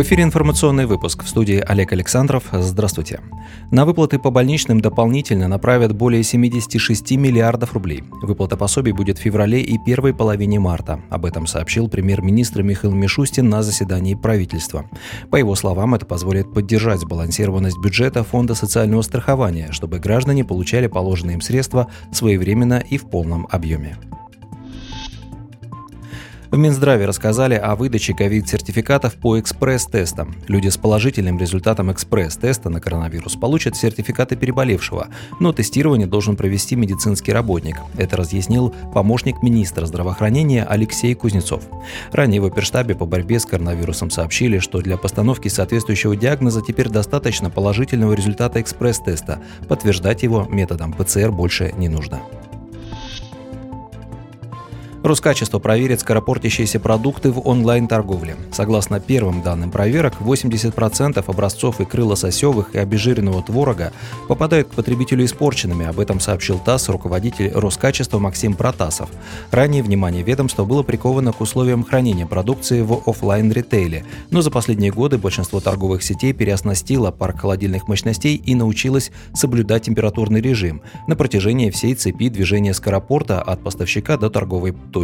В эфире информационный выпуск в студии Олег Александров. Здравствуйте. На выплаты по больничным дополнительно направят более 76 миллиардов рублей. Выплата пособий будет в феврале и первой половине марта. Об этом сообщил премьер-министр Михаил Мишустин на заседании правительства. По его словам, это позволит поддержать сбалансированность бюджета Фонда социального страхования, чтобы граждане получали положенные им средства своевременно и в полном объеме. В Минздраве рассказали о выдаче ковид-сертификатов по экспресс-тестам. Люди с положительным результатом экспресс-теста на коронавирус получат сертификаты переболевшего, но тестирование должен провести медицинский работник. Это разъяснил помощник министра здравоохранения Алексей Кузнецов. Ранее в оперштабе по борьбе с коронавирусом сообщили, что для постановки соответствующего диагноза теперь достаточно положительного результата экспресс-теста. Подтверждать его методом ПЦР больше не нужно. Роскачество проверит скоропортящиеся продукты в онлайн-торговле. Согласно первым данным проверок, 80% образцов икры лососевых и обезжиренного творога попадают к потребителю испорченными. Об этом сообщил ТАСС руководитель Роскачества Максим Протасов. Ранее внимание ведомства было приковано к условиям хранения продукции в офлайн ритейле но за последние годы большинство торговых сетей переоснастило парк холодильных мощностей и научилось соблюдать температурный режим на протяжении всей цепи движения скоропорта от поставщика до торговой точки.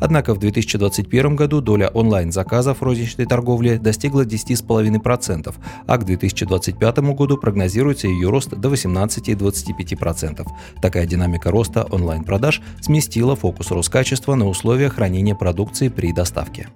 Однако в 2021 году доля онлайн-заказов розничной торговле достигла 10,5%, а к 2025 году прогнозируется ее рост до 18-25%. Такая динамика роста онлайн-продаж сместила фокус Роскачества на условия хранения продукции при доставке.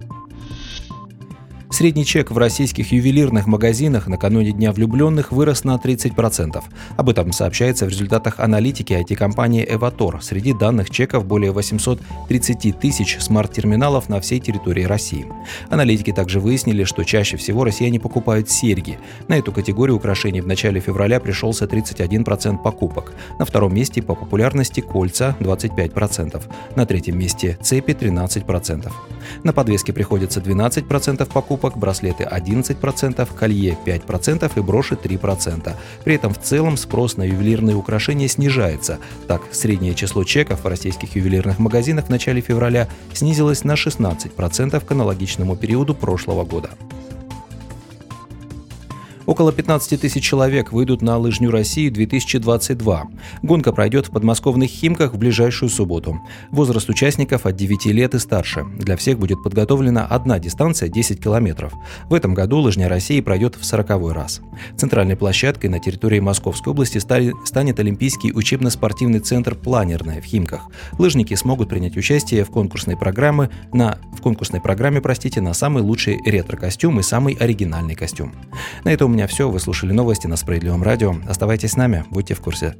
Средний чек в российских ювелирных магазинах накануне Дня влюбленных вырос на 30%. Об этом сообщается в результатах аналитики IT-компании Evator. Среди данных чеков более 830 тысяч смарт-терминалов на всей территории России. Аналитики также выяснили, что чаще всего россияне покупают серьги. На эту категорию украшений в начале февраля пришелся 31% покупок. На втором месте по популярности кольца 25%. На третьем месте цепи 13%. На подвеске приходится 12% покупок, покупок, браслеты 11%, колье 5% и броши 3%. При этом в целом спрос на ювелирные украшения снижается. Так, среднее число чеков в российских ювелирных магазинах в начале февраля снизилось на 16% к аналогичному периоду прошлого года. Около 15 тысяч человек выйдут на лыжню России 2022. Гонка пройдет в подмосковных Химках в ближайшую субботу. Возраст участников от 9 лет и старше. Для всех будет подготовлена одна дистанция 10 километров. В этом году лыжня России пройдет в 40 раз. Центральной площадкой на территории Московской области станет Олимпийский учебно-спортивный центр «Планерная» в Химках. Лыжники смогут принять участие в конкурсной программе на, в конкурсной программе простите, на самый лучший ретро-костюм и самый оригинальный костюм. На этом меня все. Вы слушали новости на Справедливом радио. Оставайтесь с нами, будьте в курсе.